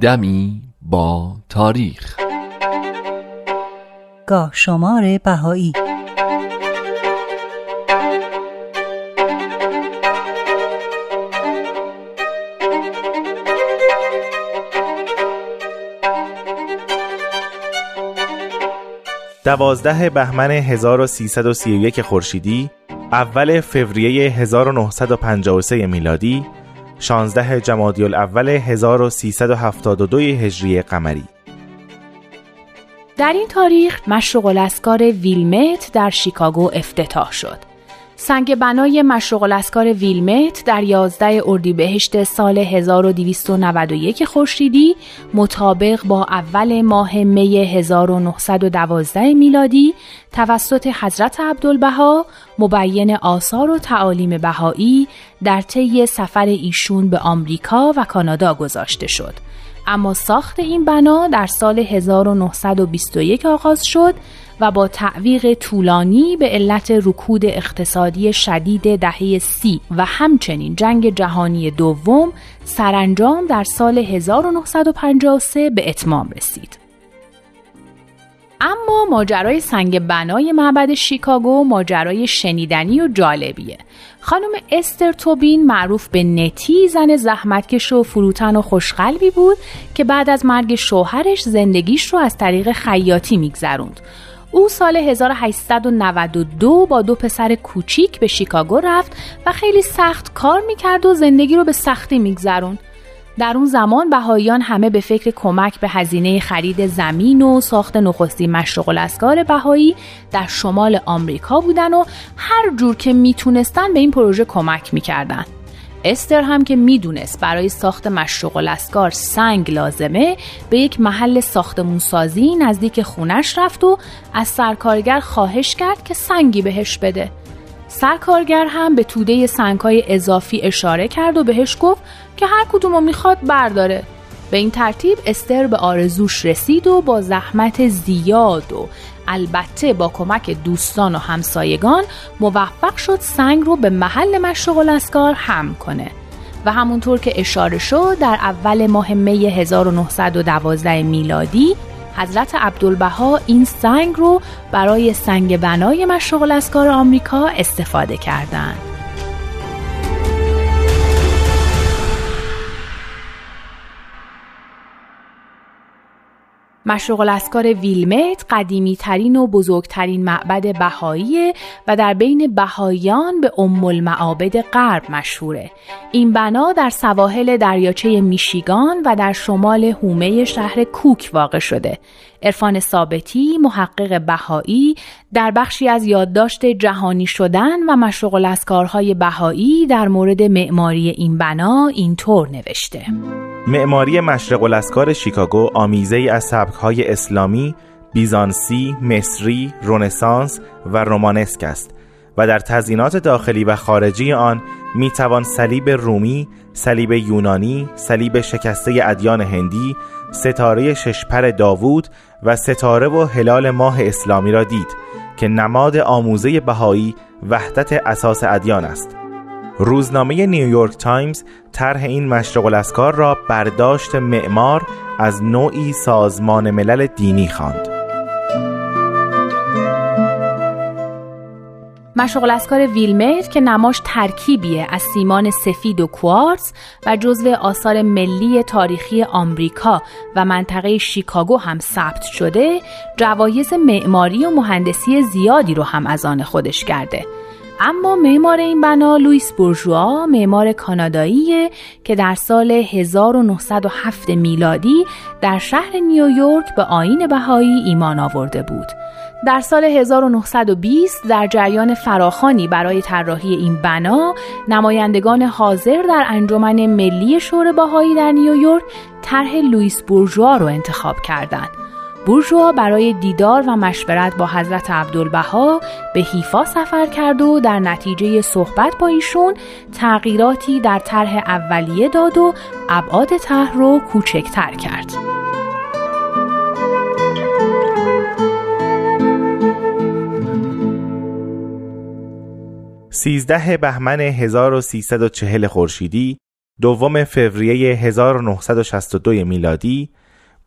دمی با تاریخ. گاه شمار بهایی. دوازده بهمن 1331 خورشیدی اول فوریه 1953 میلادی 16 جمادی الاول 1372 هجری قمری در این تاریخ مشروق الاسکار ویلمت در شیکاگو افتتاح شد. سنگ بنای مشروق الاسکار ویلمت در 11 اردیبهشت سال 1291 خورشیدی مطابق با اول ماه می 1912 میلادی توسط حضرت عبدالبها مبین آثار و تعالیم بهایی در طی سفر ایشون به آمریکا و کانادا گذاشته شد. اما ساخت این بنا در سال 1921 آغاز شد و با تعویق طولانی به علت رکود اقتصادی شدید دهه سی و همچنین جنگ جهانی دوم سرانجام در سال 1953 به اتمام رسید. اما ماجرای سنگ بنای معبد شیکاگو ماجرای شنیدنی و جالبیه. خانم استر توبین معروف به نتی زن زحمتکش و فروتن و خوشقلبی بود که بعد از مرگ شوهرش زندگیش رو از طریق خیاطی میگذروند. او سال 1892 با دو پسر کوچیک به شیکاگو رفت و خیلی سخت کار می‌کرد و زندگی رو به سختی میگذروند. در اون زمان بهاییان همه به فکر کمک به هزینه خرید زمین و ساخت نخستی مشرق الاسکار بهایی در شمال آمریکا بودن و هر جور که می‌تونستن به این پروژه کمک می‌کردن. استر هم که می‌دونست برای ساخت مشروق الاسکار سنگ لازمه به یک محل ساختمون سازی نزدیک خونش رفت و از سرکارگر خواهش کرد که سنگی بهش بده. سرکارگر هم به توده سنگهای اضافی اشاره کرد و بهش گفت که هر کدومو می‌خواد برداره به این ترتیب استر به آرزوش رسید و با زحمت زیاد و البته با کمک دوستان و همسایگان موفق شد سنگ رو به محل مشروق الاسکار هم کنه و همونطور که اشاره شد در اول ماه می 1912 میلادی حضرت عبدالبها این سنگ رو برای سنگ بنای مشروق الاسکار آمریکا استفاده کردند. مشروق الاسکار ویلمت قدیمی ترین و بزرگترین معبد بهایی و در بین بهاییان به ام المعابد غرب مشهوره. این بنا در سواحل دریاچه میشیگان و در شمال هومه شهر کوک واقع شده. عرفان ثابتی محقق بهایی در بخشی از یادداشت جهانی شدن و مشروق الاسکارهای بهایی در مورد معماری این بنا اینطور نوشته. معماری مشرق الاسکار شیکاگو آمیزه ای از سبکهای اسلامی، بیزانسی، مصری، رونسانس و رومانسک است و در تزینات داخلی و خارجی آن می توان صلیب رومی، صلیب یونانی، صلیب شکسته ادیان هندی، ستاره ششپر داوود و ستاره و هلال ماه اسلامی را دید که نماد آموزه بهایی وحدت اساس ادیان است. روزنامه نیویورک تایمز طرح این مشرق الاذکار را برداشت معمار از نوعی سازمان ملل دینی خواند. مشرق الاذکار ویلمت که نماش ترکیبیه از سیمان سفید و کوارتز و جزو آثار ملی تاریخی آمریکا و منطقه شیکاگو هم ثبت شده جوایز معماری و مهندسی زیادی رو هم از آن خودش کرده. اما معمار این بنا لوئیس بورژوا معمار کانادایی که در سال 1907 میلادی در شهر نیویورک به آین بهایی ایمان آورده بود. در سال 1920 در جریان فراخانی برای طراحی این بنا نمایندگان حاضر در انجمن ملی شور بهایی در نیویورک طرح لوئیس بورژوا رو انتخاب کردند بورژوا برای دیدار و مشورت با حضرت عبدالبها به حیفا سفر کرد و در نتیجه صحبت با ایشون تغییراتی در طرح اولیه داد و ابعاد طرح رو کوچکتر کرد. سیزده بهمن 1340 خورشیدی دوم فوریه 1962 میلادی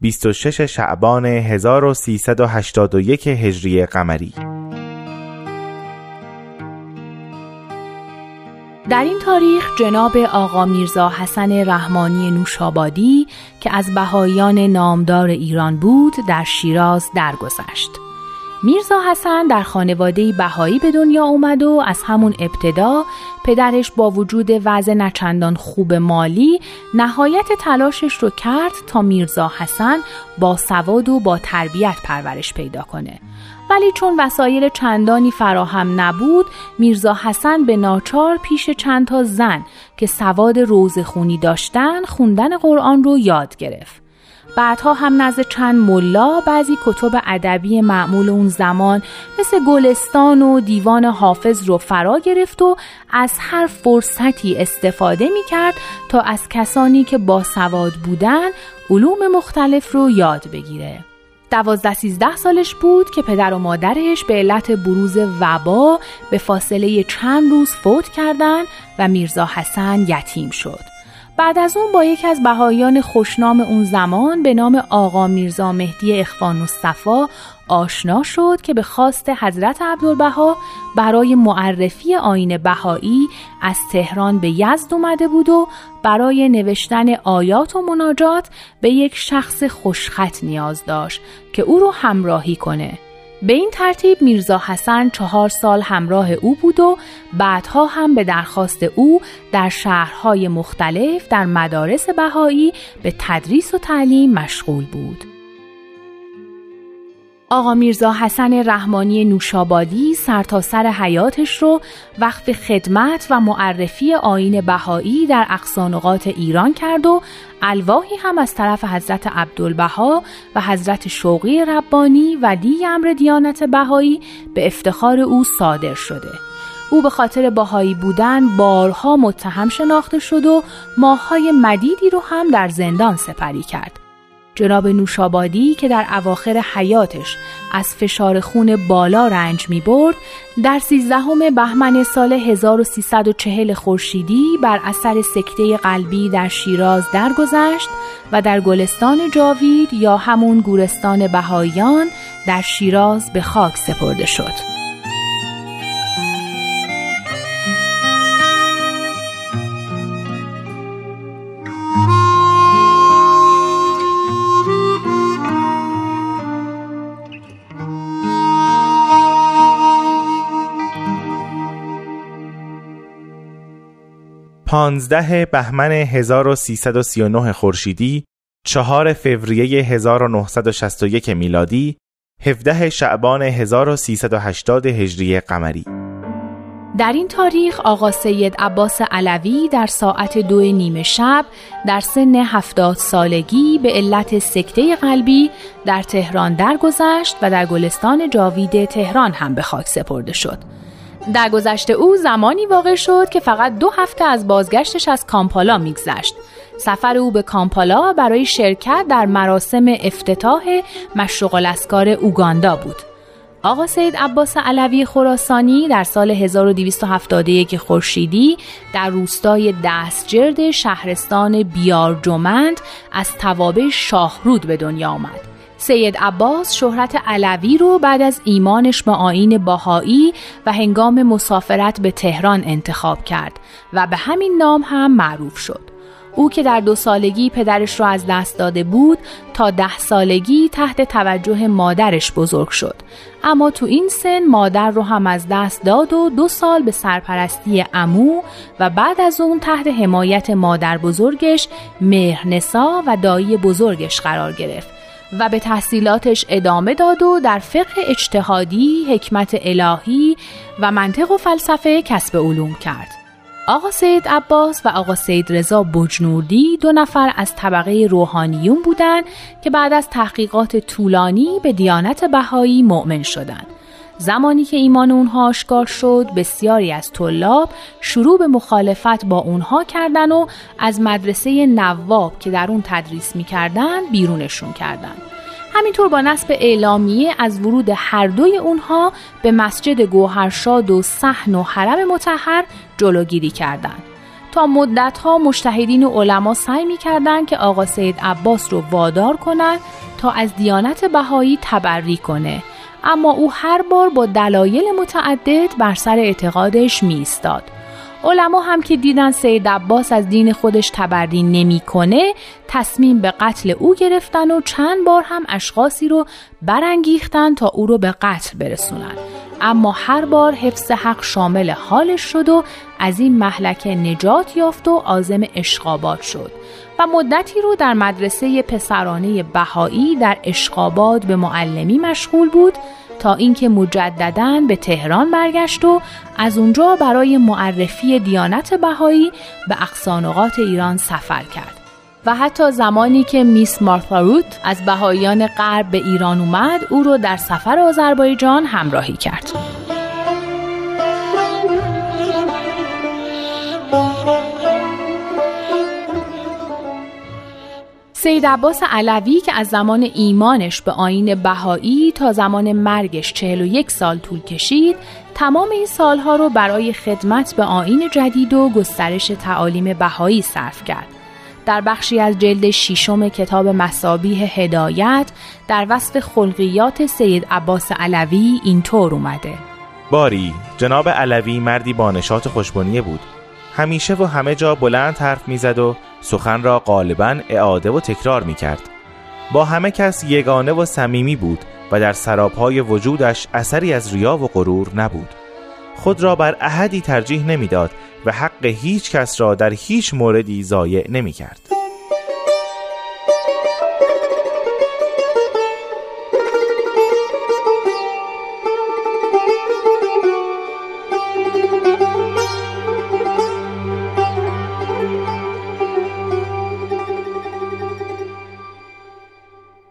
26 شعبان 1381 هجری قمری در این تاریخ جناب آقا میرزا حسن رحمانی نوشابادی که از بهاییان نامدار ایران بود در شیراز درگذشت. میرزا حسن در خانواده بهایی به دنیا اومد و از همون ابتدا پدرش با وجود وضع نچندان خوب مالی نهایت تلاشش رو کرد تا میرزا حسن با سواد و با تربیت پرورش پیدا کنه. ولی چون وسایل چندانی فراهم نبود میرزا حسن به ناچار پیش چند تا زن که سواد روزخونی داشتن خوندن قرآن رو یاد گرفت. بعدها هم نزد چند ملا بعضی کتب ادبی معمول اون زمان مثل گلستان و دیوان حافظ رو فرا گرفت و از هر فرصتی استفاده می کرد تا از کسانی که با سواد بودن علوم مختلف رو یاد بگیره. دوازده سیزده سالش بود که پدر و مادرش به علت بروز وبا به فاصله چند روز فوت کردند و میرزا حسن یتیم شد. بعد از اون با یکی از بهایان خوشنام اون زمان به نام آقا میرزا مهدی اخوان مصطفی آشنا شد که به خواست حضرت عبدالبها برای معرفی آین بهایی از تهران به یزد اومده بود و برای نوشتن آیات و مناجات به یک شخص خوشخط نیاز داشت که او رو همراهی کنه. به این ترتیب میرزا حسن چهار سال همراه او بود و بعدها هم به درخواست او در شهرهای مختلف در مدارس بهایی به تدریس و تعلیم مشغول بود. آقا میرزا حسن رحمانی نوشابادی سرتاسر سر حیاتش رو وقف خدمت و معرفی آین بهایی در اقصانقات ایران کرد و الواحی هم از طرف حضرت عبدالبها و حضرت شوقی ربانی و دی امر دیانت بهایی به افتخار او صادر شده. او به خاطر باهایی بودن بارها متهم شناخته شد و ماههای مدیدی رو هم در زندان سپری کرد. جناب نوشابادی که در اواخر حیاتش از فشار خون بالا رنج می برد در سیزدهم بهمن سال 1340 خورشیدی بر اثر سکته قلبی در شیراز درگذشت و در گلستان جاوید یا همون گورستان بهاییان در شیراز به خاک سپرده شد. پانزده بهمن 1339 خورشیدی، چهار فوریه 1961 میلادی، 17 شعبان 1380 هجری قمری در این تاریخ آقا سید عباس علوی در ساعت دو نیمه شب در سن هفتاد سالگی به علت سکته قلبی در تهران درگذشت و در گلستان جاوید تهران هم به خاک سپرده شد. گذشته او زمانی واقع شد که فقط دو هفته از بازگشتش از کامپالا میگذشت. سفر او به کامپالا برای شرکت در مراسم افتتاح مشروق الاسکار اوگاندا بود. آقا سید عباس علوی خراسانی در سال 1271 خورشیدی در روستای دستجرد شهرستان بیارجمند از توابع شاهرود به دنیا آمد. سید عباس شهرت علوی رو بعد از ایمانش به آین باهایی و هنگام مسافرت به تهران انتخاب کرد و به همین نام هم معروف شد. او که در دو سالگی پدرش را از دست داده بود تا ده سالگی تحت توجه مادرش بزرگ شد اما تو این سن مادر رو هم از دست داد و دو سال به سرپرستی امو و بعد از اون تحت حمایت مادر بزرگش مهرنسا و دایی بزرگش قرار گرفت و به تحصیلاتش ادامه داد و در فقه اجتهادی، حکمت الهی و منطق و فلسفه کسب علوم کرد. آقا سید عباس و آقا سید رضا بجنوردی دو نفر از طبقه روحانیون بودند که بعد از تحقیقات طولانی به دیانت بهایی مؤمن شدند. زمانی که ایمان اونها آشکار شد بسیاری از طلاب شروع به مخالفت با اونها کردن و از مدرسه نواب که در اون تدریس می‌کردن بیرونشون کردند. همینطور با نصب اعلامیه از ورود هر دوی اونها به مسجد گوهرشاد و صحن و حرم متحر جلوگیری کردند. تا مدتها مشتهدین و علما سعی می‌کردند که آقا سید عباس رو وادار کنند تا از دیانت بهایی تبری کنه اما او هر بار با دلایل متعدد بر سر اعتقادش میستاد علما هم که دیدن سید عباس از دین خودش تبری نمی‌کنه تصمیم به قتل او گرفتن و چند بار هم اشخاصی رو برانگیختن تا او رو به قتل برسونن. اما هر بار حفظ حق شامل حالش شد و از این محلکه نجات یافت و عازم اشقابات شد. و مدتی رو در مدرسه پسرانه بهایی در اشقاباد به معلمی مشغول بود تا اینکه مجددا به تهران برگشت و از اونجا برای معرفی دیانت بهایی به اقصانقات ایران سفر کرد و حتی زمانی که میس مارتاروت از بهاییان غرب به ایران اومد او رو در سفر آذربایجان همراهی کرد. سید عباس علوی که از زمان ایمانش به آین بهایی تا زمان مرگش 41 سال طول کشید تمام این سالها رو برای خدمت به آین جدید و گسترش تعالیم بهایی صرف کرد. در بخشی از جلد شیشم کتاب مسابیح هدایت در وصف خلقیات سید عباس علوی اینطور اومده. باری جناب علوی مردی با نشاط خوشبنیه بود. همیشه و همه جا بلند حرف می‌زد و سخن را غالبا اعاده و تکرار می کرد. با همه کس یگانه و صمیمی بود و در سرابهای وجودش اثری از ریا و غرور نبود. خود را بر احدی ترجیح نمی‌داد و حق هیچ کس را در هیچ موردی ضایع نمی کرد.